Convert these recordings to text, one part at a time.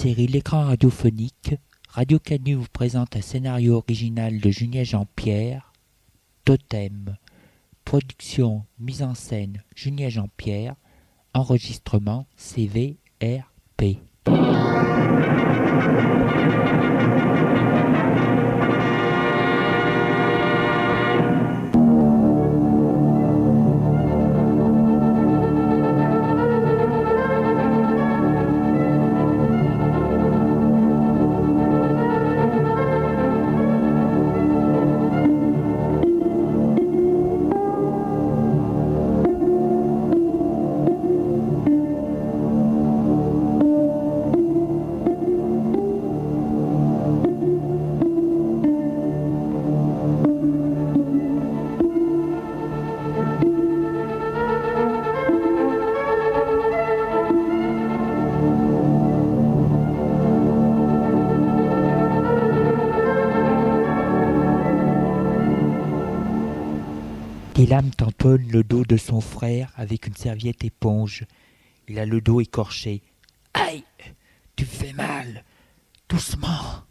série L'écran radiophonique, Radio Canu vous présente un scénario original de Julien Jean-Pierre, Totem, production, mise en scène Julien Jean-Pierre, enregistrement CVRP. Le dos de son frère avec une serviette éponge. Il a le dos écorché. Aïe Tu fais mal Doucement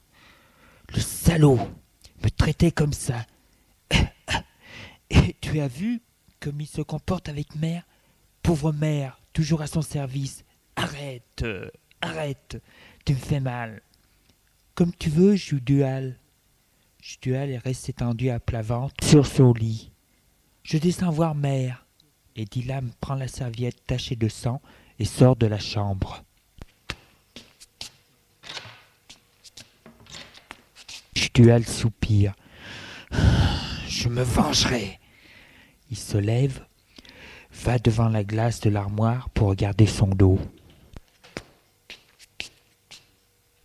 Le salaud me traitait comme ça. Et tu as vu comme il se comporte avec mère? Pauvre mère, toujours à son service. Arrête Arrête Tu me fais mal. Comme tu veux, Judual. Judual reste étendu à plat ventre sur son lit. Je descends voir mère. Et Dylan prend la serviette tachée de sang et sort de la chambre. Judual soupire. Je me vengerai. Il se lève, va devant la glace de l'armoire pour regarder son dos.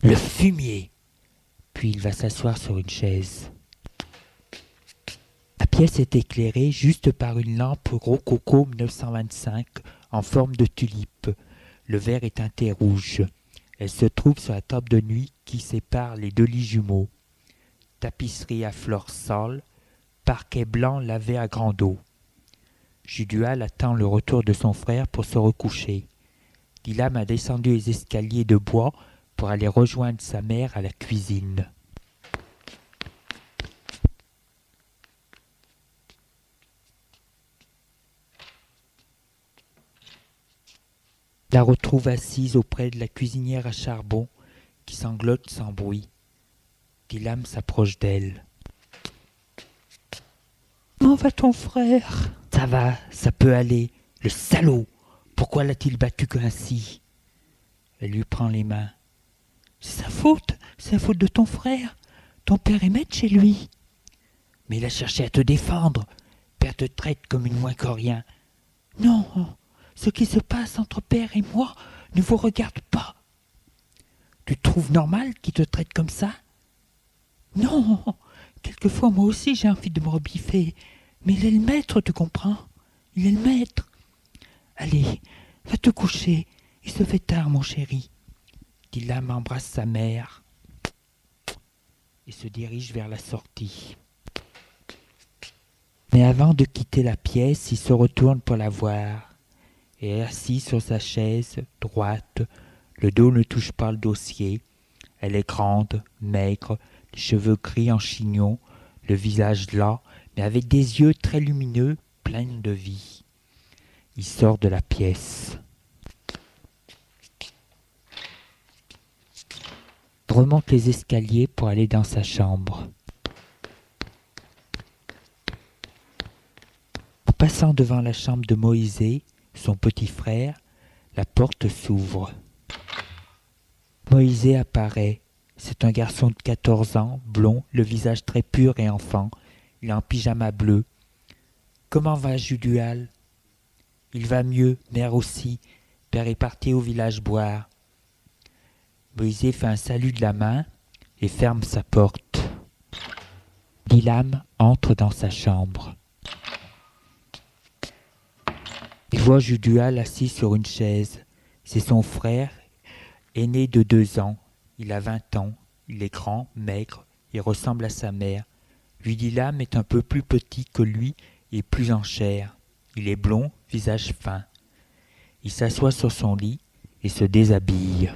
Le fumier. Puis il va s'asseoir sur une chaise. La pièce est éclairée juste par une lampe Rococo 1925 en forme de tulipe. Le verre est teinté rouge. Elle se trouve sur la table de nuit qui sépare les deux lits jumeaux. Tapisserie à fleurs sales, parquet blanc lavé à grande eau. Judual attend le retour de son frère pour se recoucher. Dilam a descendu les escaliers de bois pour aller rejoindre sa mère à la cuisine. La retrouve assise auprès de la cuisinière à charbon qui sanglote sans bruit. Dylan s'approche d'elle. Comment va ton frère? Ça va, ça peut aller. Le salaud Pourquoi l'a-t-il battu ainsi? Elle lui prend les mains. C'est sa faute, c'est la faute de ton frère. Ton père est maître chez lui. Mais il a cherché à te défendre. Père te traite comme une moins que rien. Non, ce qui se passe entre père et moi ne vous regarde pas. Tu trouves normal qu'il te traite comme ça? Non, quelquefois moi aussi j'ai envie de me rebiffer, mais il est le maître, tu comprends? Il est le maître. Allez, va te coucher, il se fait tard, mon chéri. Dylan embrasse sa mère et se dirige vers la sortie. Mais avant de quitter la pièce, il se retourne pour la voir et assis sur sa chaise droite, le dos ne touche pas le dossier. Elle est grande, maigre, les cheveux gris en chignon, le visage là, mais avec des yeux très lumineux, pleins de vie. Il sort de la pièce. remonte les escaliers pour aller dans sa chambre. En passant devant la chambre de Moïse, son petit frère, la porte s'ouvre. Moïse apparaît. C'est un garçon de quatorze ans, blond, le visage très pur et enfant. Il est en pyjama bleu. Comment va Judual? Il va mieux, mère aussi. Père est parti au village boire. Moïse fait un salut de la main et ferme sa porte. Dilam entre dans sa chambre. Il voit Judual assis sur une chaise. C'est son frère, aîné de deux ans. Il a vingt ans. Il est grand, maigre, et ressemble à sa mère. Judilam est un peu plus petit que lui et plus en chair. Il est blond, visage fin. Il s'assoit sur son lit et se déshabille.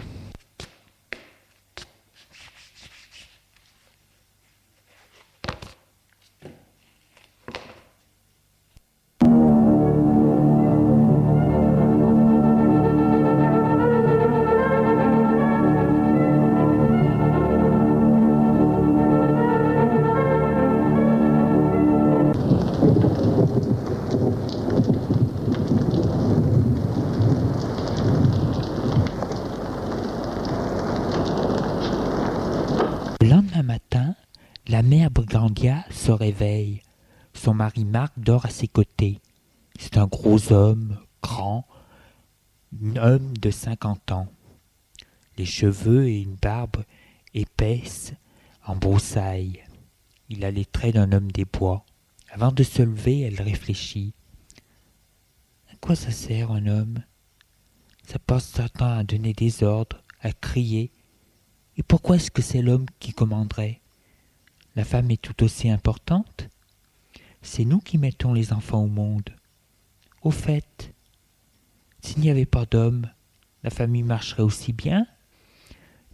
Brigandia se réveille. Son mari Marc dort à ses côtés. C'est un gros homme, grand, un homme de cinquante ans. Les cheveux et une barbe épaisse en broussailles. Il a les traits d'un homme des bois. Avant de se lever, elle réfléchit. À quoi ça sert un homme? Ça passe son temps à donner des ordres, à crier. Et pourquoi est-ce que c'est l'homme qui commanderait? La femme est tout aussi importante C'est nous qui mettons les enfants au monde. Au fait, s'il n'y avait pas d'hommes, la famille marcherait aussi bien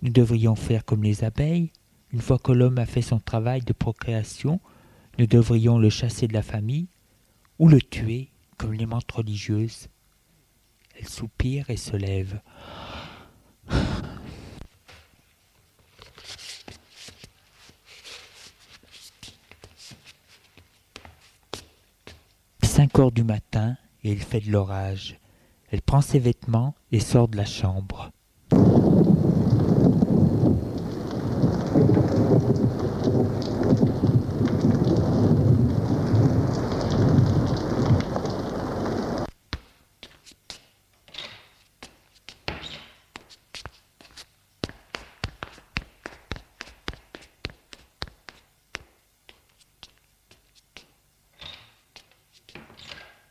Nous devrions faire comme les abeilles. Une fois que l'homme a fait son travail de procréation, nous devrions le chasser de la famille ou le tuer comme les montres religieuses. Elle soupire et se lève. Cinq heures du matin et il fait de l'orage. Elle prend ses vêtements et sort de la chambre.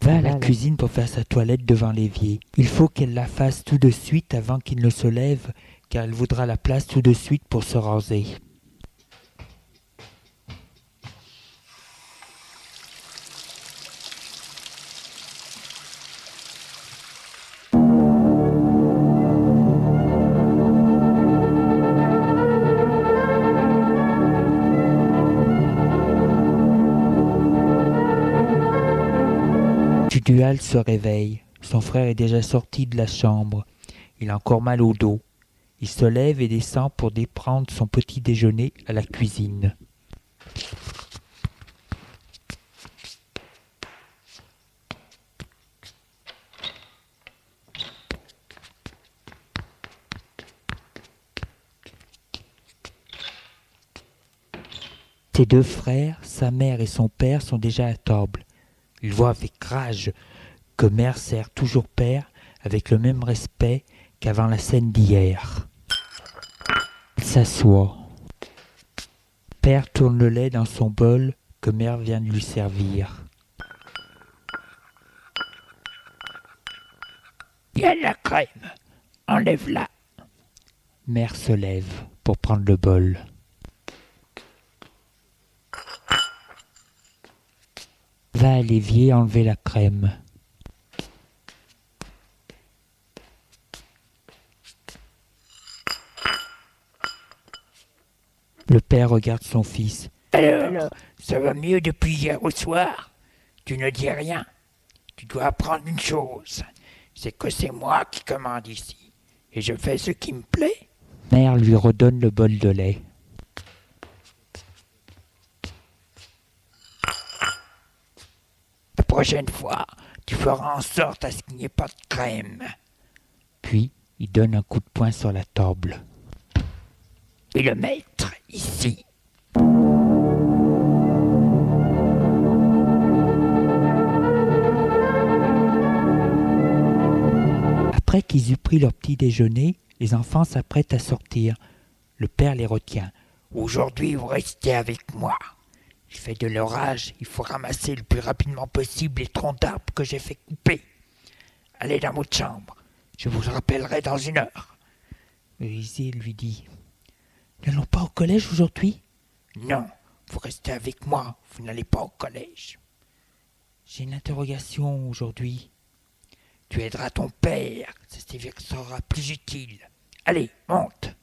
Va à la cuisine faire sa toilette devant l'évier. Il faut qu'elle la fasse tout de suite avant qu'il ne se lève, car elle voudra la place tout de suite pour se raser. Se réveille. Son frère est déjà sorti de la chambre. Il a encore mal au dos. Il se lève et descend pour déprendre son petit déjeuner à la cuisine. Ses deux frères, sa mère et son père sont déjà à table. Il voit avec rage que mère sert toujours père avec le même respect qu'avant la scène d'hier. Il s'assoit. Père tourne le lait dans son bol que mère vient de lui servir. La crème. Enlève-la. Mère se lève pour prendre le bol. Va à l'évier enlever la crème. Le père regarde son fils. Alors, ça va mieux depuis hier au soir? Tu ne dis rien. Tu dois apprendre une chose. C'est que c'est moi qui commande ici. Et je fais ce qui me plaît. Mère lui redonne le bol de lait. La prochaine fois, tu feras en sorte à ce qu'il n'y ait pas de crème. Puis il donne un coup de poing sur la table. Et le maître, ici. Après qu'ils eurent pris leur petit déjeuner, les enfants s'apprêtent à sortir. Le père les retient. Aujourd'hui, vous restez avec moi. Il fait de l'orage, il faut ramasser le plus rapidement possible les troncs d'arbres que j'ai fait couper. Allez dans votre chambre, je vous rappellerai dans une heure. Elisée lui dit N'allons pas au collège aujourd'hui? Non, vous restez avec moi, vous n'allez pas au collège. J'ai une interrogation aujourd'hui. Tu aideras ton père, ça sera plus utile. Allez, monte.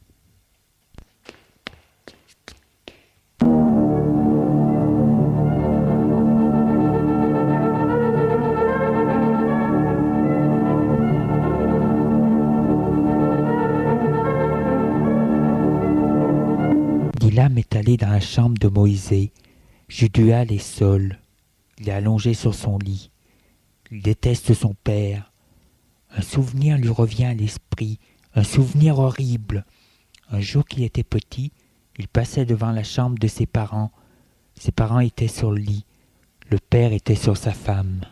Dilam est allé dans la chambre de Moïse. Judual est seul. Il est allongé sur son lit. Il déteste son père. Un souvenir lui revient à l'esprit, un souvenir horrible. Un jour qu'il était petit, il passait devant la chambre de ses parents. Ses parents étaient sur le lit. Le père était sur sa femme.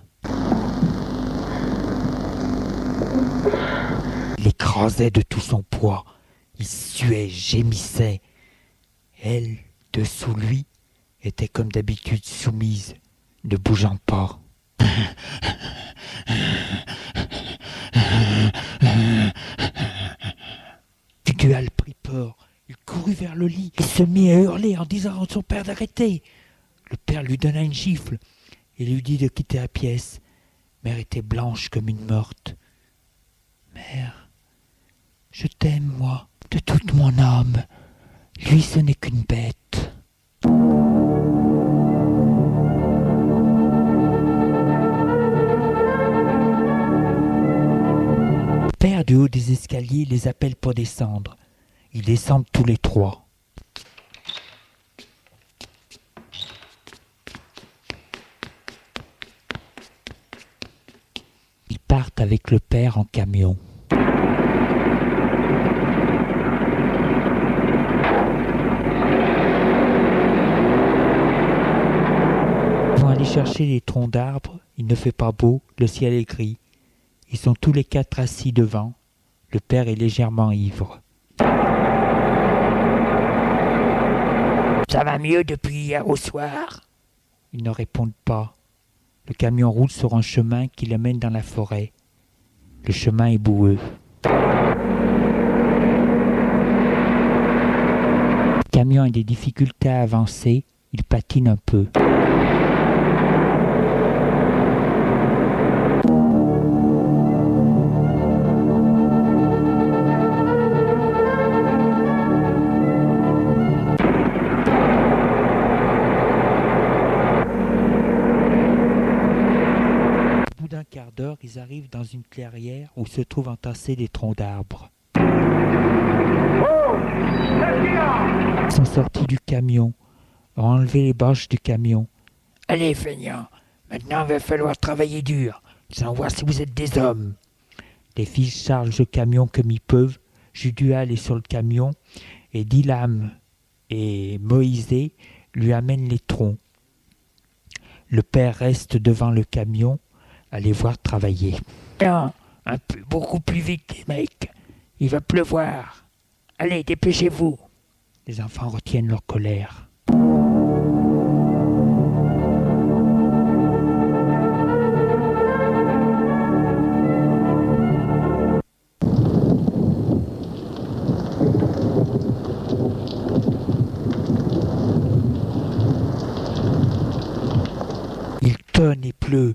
Il écrasait de tout son poids. Il suait, gémissait. Elle, dessous lui, était comme d'habitude soumise, ne bougeant pas. Dudual prit peur. Il courut vers le lit et se mit à hurler en disant à son père d'arrêter. Le père lui donna une gifle et lui dit de quitter la pièce. Mère était blanche comme une morte. Mère, je t'aime, moi, de toute mon âme. Lui, ce n'est qu'une bête. Père du haut des escaliers les appelle pour descendre. Ils descendent tous les trois. Ils partent avec le père en camion. Ils vont aller chercher les troncs d'arbres. Il ne fait pas beau, le ciel est gris. Ils sont tous les quatre assis devant. Le père est légèrement ivre. Ça va mieux depuis hier au soir? Ils ne répondent pas. Le camion roule sur un chemin qui le mène dans la forêt. Le chemin est boueux. Le camion a des difficultés à avancer. Il patine un peu. Ils arrivent dans une clairière où se trouvent entassés des troncs d'arbres. Ils sont sortis du camion, ont enlevé les bâches du camion. Allez, feignant, maintenant il va falloir travailler dur, sans voir si vous êtes des hommes. Les fils chargent le camion comme ils peuvent. Judual est sur le camion et Dilam et Moïsée lui amènent les troncs. Le père reste devant le camion à les voir travailler. Non, un peu, beaucoup plus vite, les mecs. Il va pleuvoir. Allez, dépêchez-vous. Les enfants retiennent leur colère. Il tonne et pleut.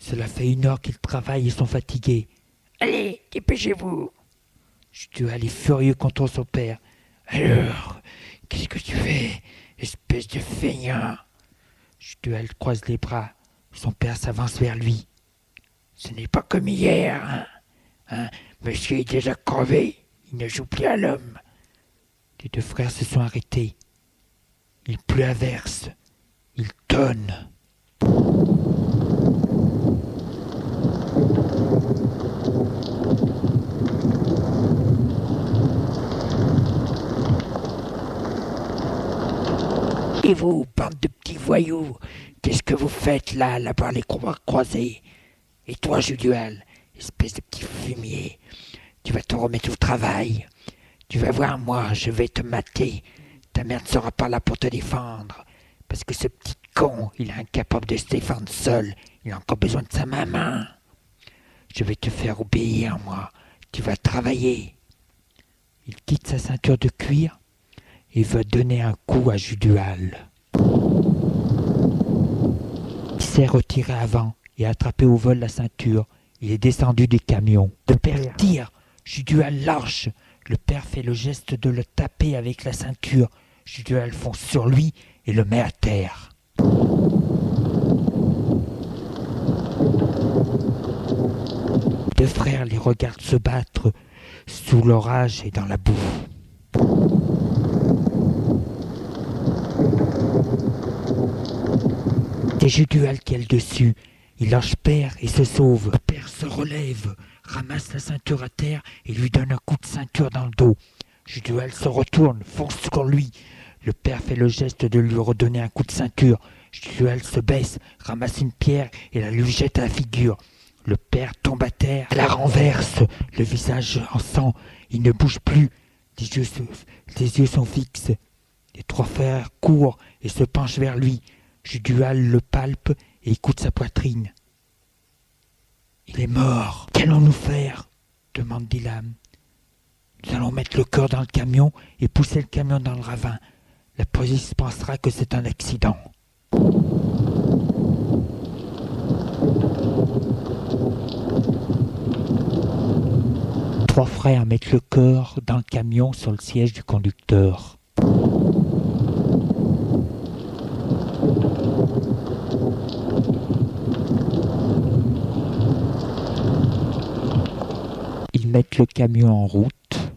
Cela fait une heure qu'ils travaillent et sont fatigués. Allez, dépêchez-vous. Stual est furieux contre son père. Alors, qu'est-ce que tu fais, espèce de feignant? Stual croise les bras. Son père s'avance vers lui. Ce n'est pas comme hier, hein, hein Monsieur est déjà crevé. Il ne joue plus à l'homme. Les deux frères se sont arrêtés. Il pleut à verse. Il tonne. Vous, bande de petits voyous, qu'est-ce que vous faites là, là-bas les croix croisés Et toi, Judual, espèce de petit fumier, tu vas te remettre au travail. Tu vas voir, moi, je vais te mater. Ta mère ne sera pas là pour te défendre. Parce que ce petit con, il est incapable de se défendre seul. Il a encore besoin de sa maman. Je vais te faire obéir, moi. Tu vas travailler. Il quitte sa ceinture de cuir et veut donner un coup à Judual. Il s'est retiré avant et a attrapé au vol la ceinture. Il est descendu des camions. Le père tire. Judual lâche. Le père fait le geste de le taper avec la ceinture. Judual fonce sur lui et le met à terre. Deux frères les regardent se battre sous l'orage et dans la boue. C'est Judual qui est le dessus. Il lâche père et se sauve. Le père se relève, ramasse la ceinture à terre et lui donne un coup de ceinture dans le dos. Judual se retourne, fonce sur lui. Le père fait le geste de lui redonner un coup de ceinture. Judual se baisse, ramasse une pierre et la lui jette à la figure. Le père tombe à terre, la renverse, le visage en sang. Il ne bouge plus. Les yeux, les yeux sont fixes. Les trois frères courent et se penchent vers lui. Judual le palpe et écoute sa poitrine. Il est mort. Qu'allons-nous faire? demande Dilam. Nous allons mettre le corps dans le camion et pousser le camion dans le ravin. La police pensera que c'est un accident. Trois frères mettent le corps dans le camion sur le siège du conducteur. Mettent le camion en route.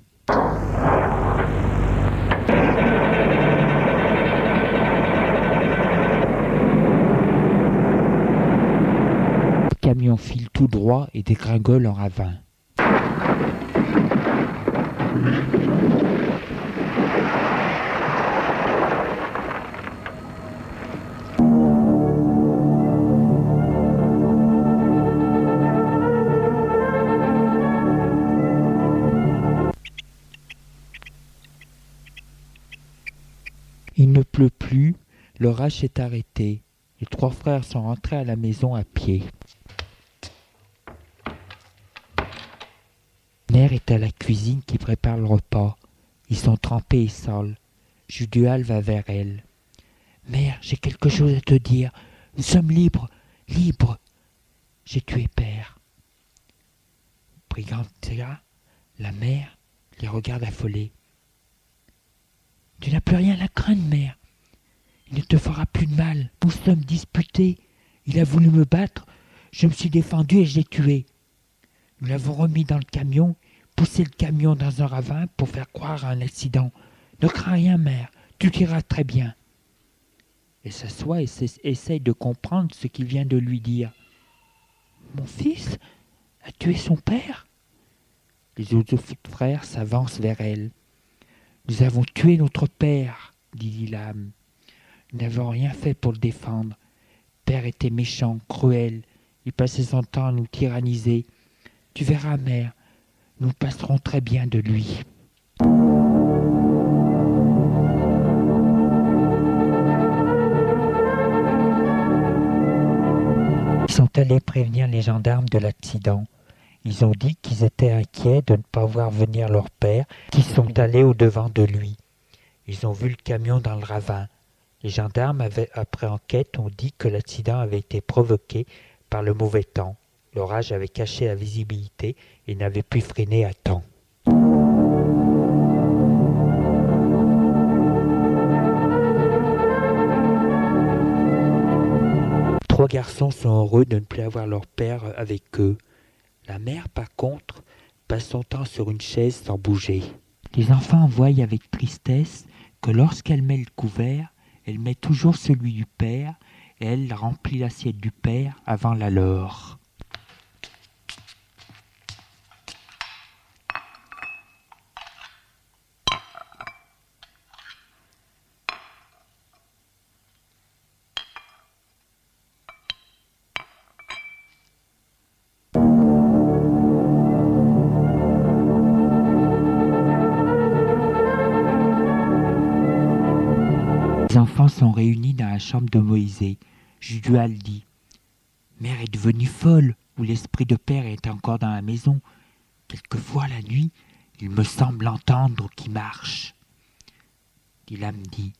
Le camion file tout droit et dégringole en ravin. L'orage s'est arrêté. Les trois frères sont rentrés à la maison à pied. Mère est à la cuisine qui prépare le repas. Ils sont trempés et sales. Judual va vers elle. Mère, j'ai quelque chose à te dire. Nous sommes libres, libres. J'ai tué père. Brigantia, la mère, les regarde affolée. Tu n'as plus rien à craindre, mère. Il ne te fera plus de mal. Nous sommes disputés. Il a voulu me battre. Je me suis défendu et je l'ai tué. Nous l'avons remis dans le camion, poussé le camion dans un ravin pour faire croire à un accident. Ne crains rien, mère. Tu t'iras très bien. Elle s'assoit et essaye de comprendre ce qu'il vient de lui dire. Mon fils a tué son père? Les autres frères s'avancent vers elle. Nous avons tué notre père, dit Lilam. Nous n'avons rien fait pour le défendre. Père était méchant, cruel. Il passait son temps à nous tyranniser. Tu verras, mère, nous passerons très bien de lui. Ils sont allés prévenir les gendarmes de l'accident. Ils ont dit qu'ils étaient inquiets de ne pas voir venir leur père, qui sont allés au-devant de lui. Ils ont vu le camion dans le ravin. Les gendarmes, avaient, après enquête, ont dit que l'accident avait été provoqué par le mauvais temps. L'orage avait caché la visibilité et n'avait pu freiner à temps. Trois garçons sont heureux de ne plus avoir leur père avec eux. La mère, par contre, passe son temps sur une chaise sans bouger. Les enfants voient avec tristesse que lorsqu'elle met le couvert, elle met toujours celui du père et elle remplit l'assiette du père avant la leur. Chambre de Moïse. Judual dit Mère est devenue folle, ou l'esprit de père est encore dans la maison. Quelquefois la nuit, il me semble entendre qui marche. Dilam dit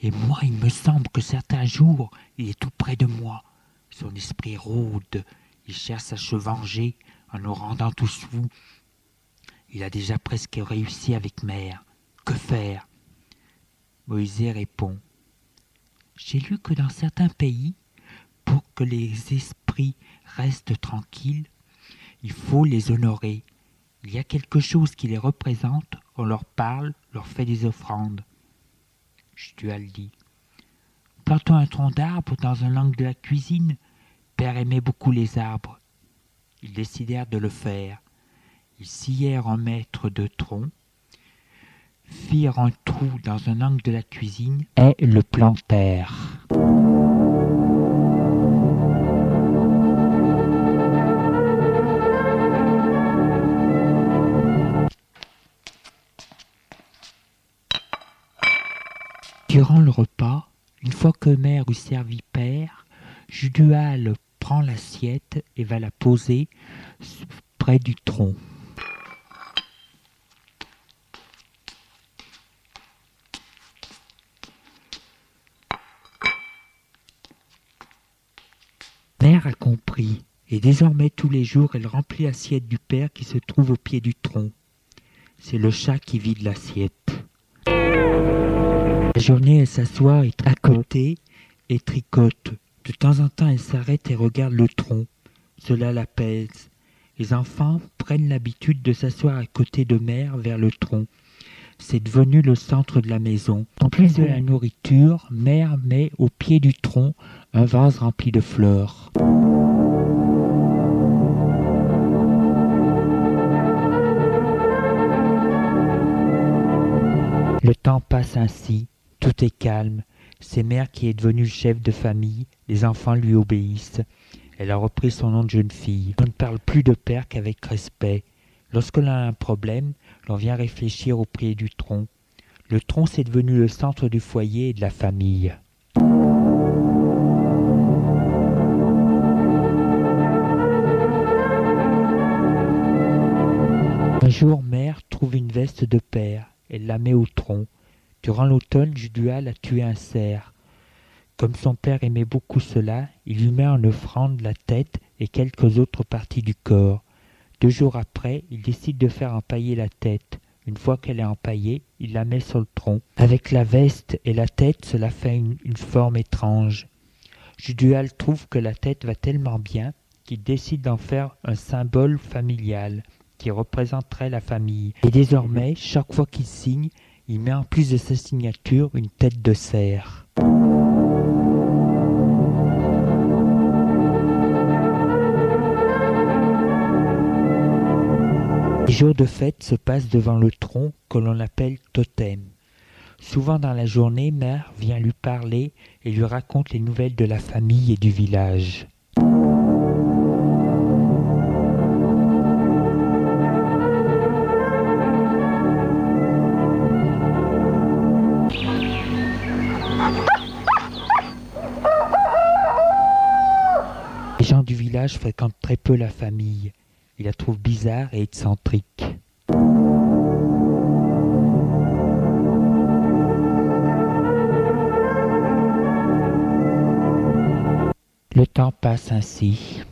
Et moi, il me semble que certains jours, il est tout près de moi. Son esprit rôde, il cherche à se venger en nous rendant tous fous. Il a déjà presque réussi avec mère. Que faire? Moïse répond J'ai lu que dans certains pays, pour que les esprits restent tranquilles, il faut les honorer. Il y a quelque chose qui les représente, on leur parle, leur fait des offrandes. Judual dit Plantons un tronc d'arbre dans un angle de la cuisine. Père aimait beaucoup les arbres. Ils décidèrent de le faire. Ils scièrent un mètre de tronc firent un trou dans un angle de la cuisine et le plantèrent. Durant le repas, une fois que mère eut servi père, Judual prend l'assiette et va la poser près du tronc. Et désormais tous les jours elle remplit l'assiette du père qui se trouve au pied du tronc. C'est le chat qui vide l'assiette. La journée, elle s'assoit à côté et tricote. De temps en temps, elle s'arrête et regarde le tronc. Cela l'apaise. Les enfants prennent l'habitude de s'asseoir à côté de mère vers le tronc. C'est devenu le centre de la maison. En plus de la nourriture, mère met au pied du tronc un vase rempli de fleurs. Le temps passe ainsi, tout est calme. C'est mère qui est devenue chef de famille, les enfants lui obéissent. Elle a repris son nom de jeune fille. On ne parle plus de père qu'avec respect. Lorsque l'on a un problème, l'on vient réfléchir au pied du tronc. Le tronc, c'est devenu le centre du foyer et de la famille. Un jour, mère trouve une veste de père. Elle la met au tronc. Durant l'automne, Judual a tué un cerf. Comme son père aimait beaucoup cela, il lui met en offrande la tête et quelques autres parties du corps. Deux jours après, il décide de faire empailler la tête. Une fois qu'elle est empaillée, il la met sur le tronc. Avec la veste et la tête, cela fait une, une forme étrange. Judual trouve que la tête va tellement bien qu'il décide d'en faire un symbole familial qui représenterait la famille. Et désormais, chaque fois qu'il signe, il met en plus de sa signature une tête de cerf. Les jours de fête se passent devant le tronc que l'on appelle totem. Souvent dans la journée, mère vient lui parler et lui raconte les nouvelles de la famille et du village. Fréquentent très peu la famille. Ils la trouvent bizarre et excentrique. Le temps passe ainsi.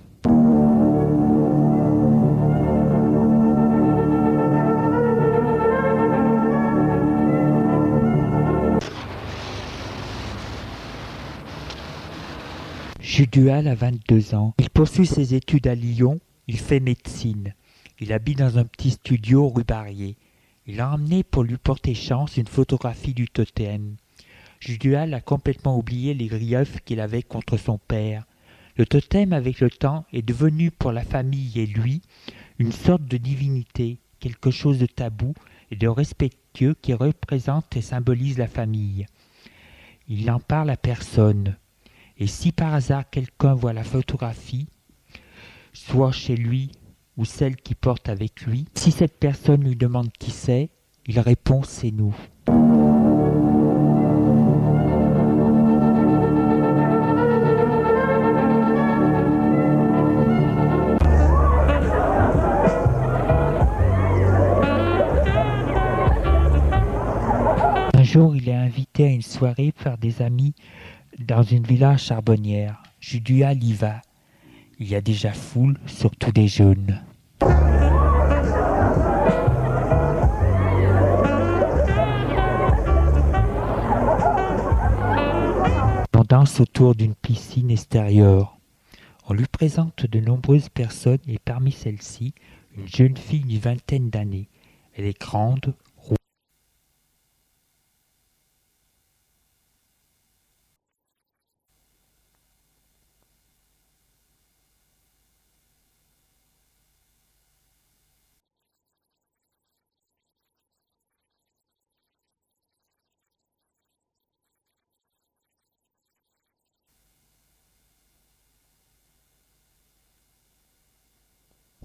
Judual a 22 ans. Il poursuit ses études à Lyon. Il fait médecine. Il habite dans un petit studio rue Barrier. Il a emmené pour lui porter chance une photographie du totem. Judual a complètement oublié les griefs qu'il avait contre son père. Le totem, avec le temps, est devenu pour la famille et lui une sorte de divinité, quelque chose de tabou et de respectueux qui représente et symbolise la famille. Il n'en parle à personne. Et si par hasard quelqu'un voit la photographie, soit chez lui ou celle qui porte avec lui, si cette personne lui demande qui c'est, il répond c'est nous. Un jour, il est invité à une soirée par des amis dans une villa charbonnière. Judual y va. Il y a déjà foule, surtout des jeunes. On danse autour d'une piscine extérieure. On lui présente de nombreuses personnes et parmi celles-ci, une jeune fille d'une vingtaine d'années. Elle est grande,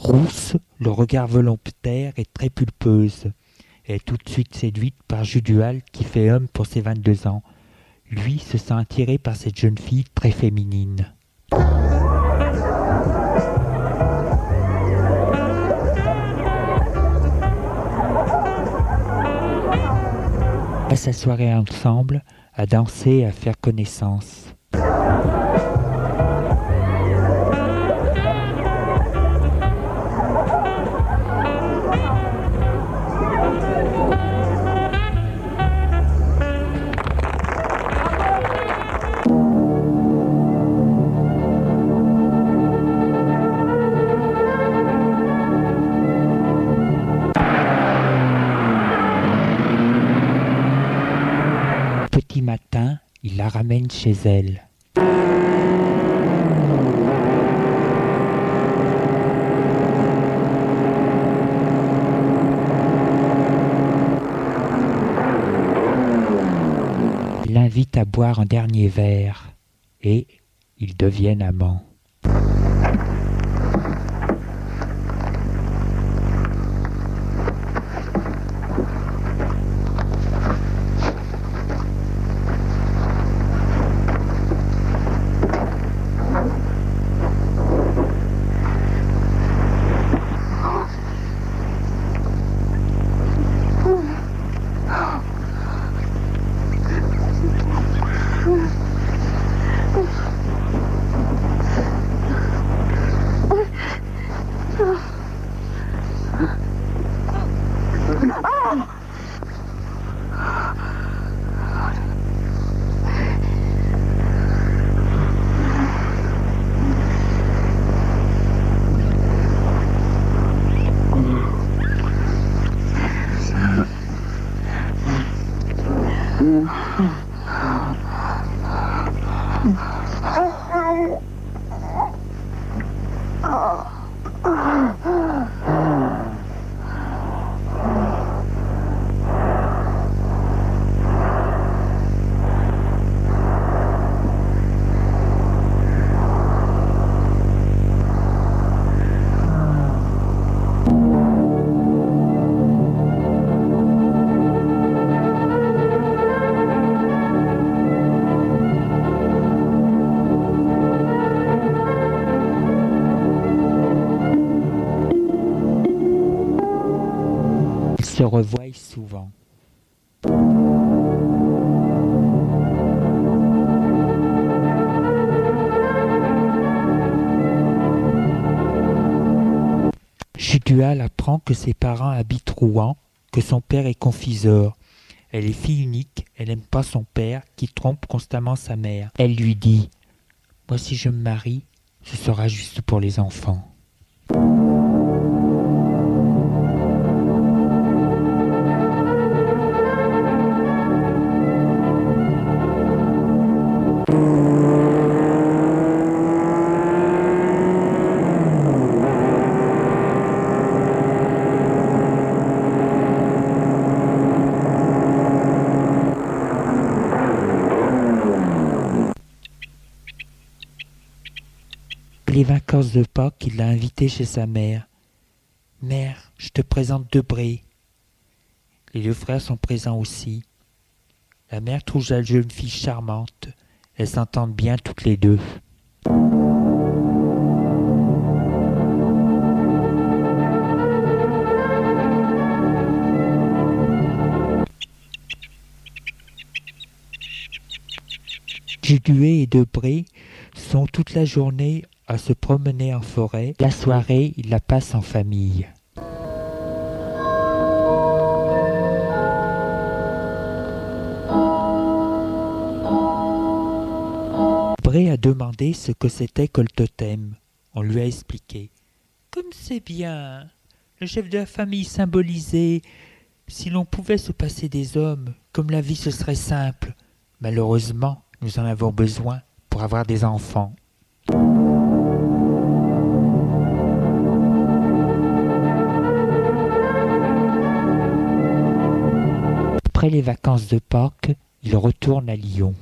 rousse, le regard volontaire et très pulpeuse. Elle est tout de suite séduite par Judual qui fait homme pour ses 22 ans. Lui se sent attiré par cette jeune fille très féminine. passe sa soirée ensemble, à danser à faire connaissance. Chez elle. L'invite à boire un dernier verre et ils deviennent amants. Se revoient souvent. Judual apprend que ses parents habitent Rouen, que son père est confiseur. Elle est fille unique, elle n'aime pas son père qui trompe constamment sa mère. Elle lui dit Moi si je me marie, ce sera juste pour les enfants. De Pâques, il l'a invité chez sa mère. Mère, je te présente Debré. Les deux frères sont présents aussi. La mère trouve la jeune fille charmante. Elles s'entendent bien toutes les deux. Judué et Debré sont toute la journée à se promener en forêt. La soirée, il la passe en famille. Bré a demandé ce que c'était que le totem. On lui a expliqué. Comme c'est bien, le chef de la famille symbolisé. Si l'on pouvait se passer des hommes, comme la vie ce serait simple. Malheureusement, nous en avons besoin pour avoir des enfants. Après les vacances de Pâques, il retourne à Lyon.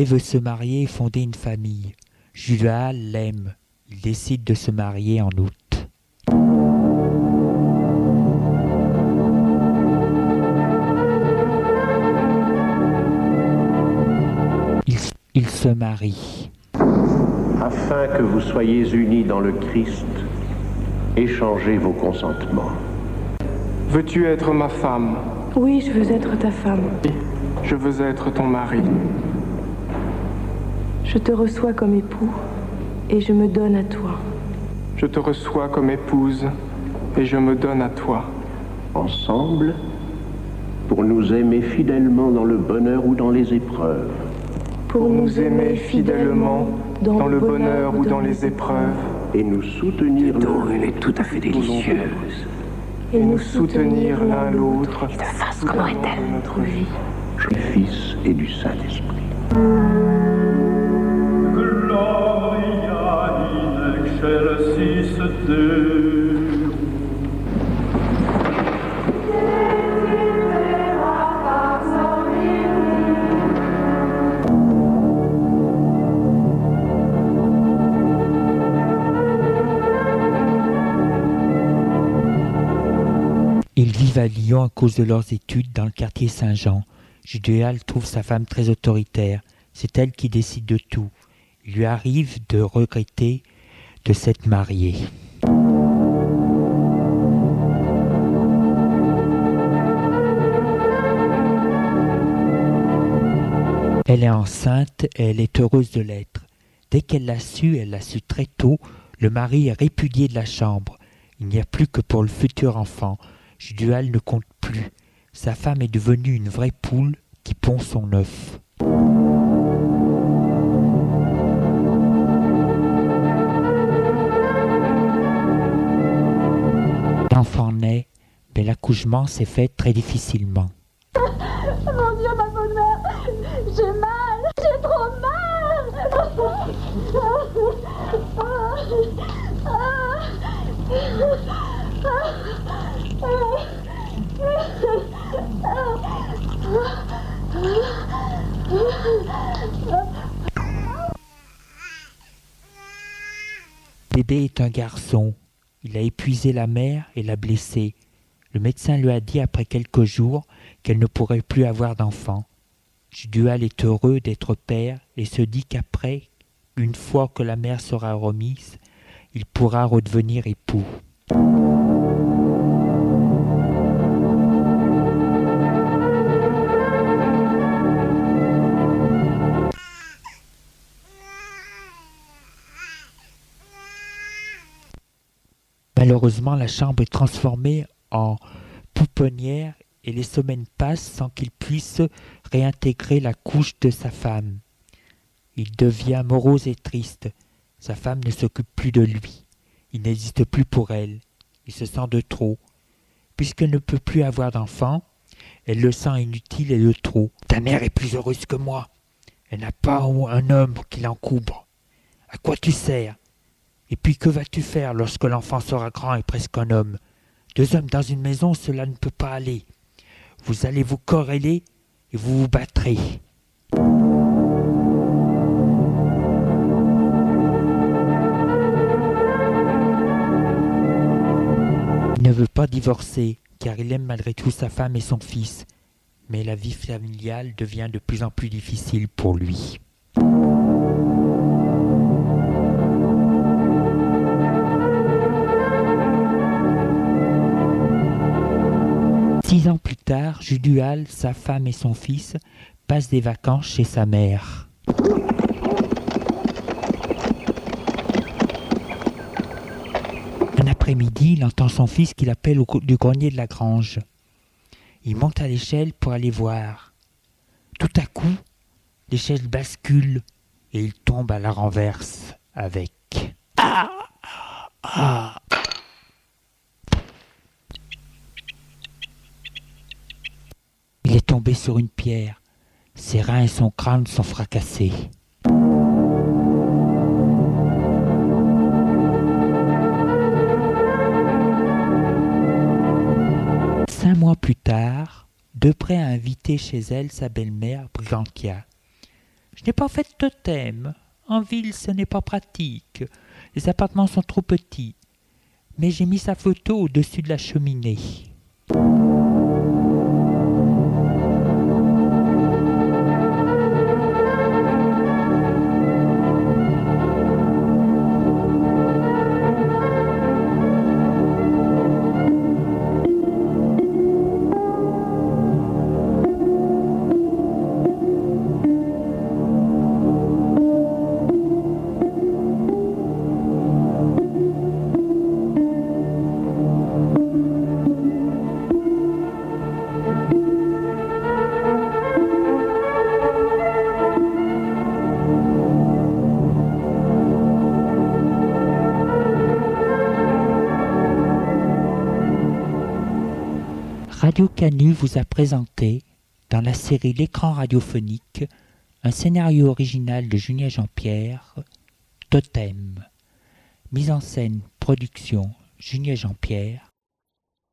Honoré veut se marier et fonder une famille. Julia l'aime. Il décide de se marier en août. Il, se marie. Afin que vous soyez unis dans le Christ, échangez vos consentements. Veux-tu être ma femme? Oui, je veux être ta femme. Je veux être ton mari. Je te reçois comme époux et je me donne à toi. Je te reçois comme épouse et je me donne à toi. Ensemble, pour nous aimer fidèlement dans le bonheur ou dans les épreuves. Pour nous aimer fidèlement dans le bonheur ou dans les épreuves. Et nous soutenir l'un. Elle est tout à fait délicieuse. Et nous soutenir l'un l'autre. Et de face, comment est-elle notre vie Du Fils et du Saint-Esprit. Ils vivent à Lyon à cause de leurs études dans le quartier Saint-Jean. Judéal trouve sa femme très autoritaire. C'est elle qui décide de tout. Il lui arrive de regretter de s'être marié. Elle est enceinte et elle est heureuse de l'être. Dès qu'elle l'a su, elle l'a su très tôt, le mari est répudié de la chambre. Il n'y a plus que pour le futur enfant. Judual ne compte plus. Sa femme est devenue une vraie poule qui pond son œuf. Mais l'accouchement s'est fait très difficilement. Mon Dieu, ma bonne mère, j'ai mal, j'ai trop mal. Bébé est un garçon. Il a épuisé la mère et l'a blessé. Le médecin lui a dit après quelques jours qu'elle ne pourrait plus avoir d'enfant. Judual est heureux d'être père et se dit qu'après, une fois que la mère sera remise, il pourra redevenir époux. Malheureusement, la chambre est transformée en pouponnière et les semaines passent sans qu'il puisse réintégrer la couche de sa femme. Il devient morose et triste. Sa femme ne s'occupe plus de lui. Il n'existe plus pour elle. Il se sent de trop. Puisqu'elle ne peut plus avoir d'enfant, elle le sent inutile et de trop. Ta mère est plus heureuse que moi. Elle n'a pas un homme qui l'encoubre. À quoi tu sers? Et puis que vas-tu faire lorsque l'enfant sera grand et presque un homme? Deux hommes dans une maison, cela ne peut pas aller. Vous allez vous corréler et vous vous battrez. Il ne veut pas divorcer, car il aime malgré tout sa femme et son fils, mais la vie familiale devient de plus en plus difficile pour lui. Six ans plus tard, Judual, sa femme et son fils passent des vacances chez sa mère. Un après-midi, il entend son fils qui l'appelle du grenier de la grange. Il monte à l'échelle pour aller voir. Tout à coup, l'échelle bascule et il tombe à la renverse avec. Ah Ah sur une pierre. Ses reins et son crâne sont fracassés. Cinq mois plus tard, Depré a invité chez elle sa belle-mère, Brigantia. Je n'ai pas fait de totem. En ville, ce n'est pas pratique. Les appartements sont trop petits. Mais j'ai mis sa photo au-dessus de la cheminée. Présenté, dans la série L'écran radiophonique, un scénario original de Julien Jean-Pierre, Totem. Mise en scène, production, Julien Jean-Pierre.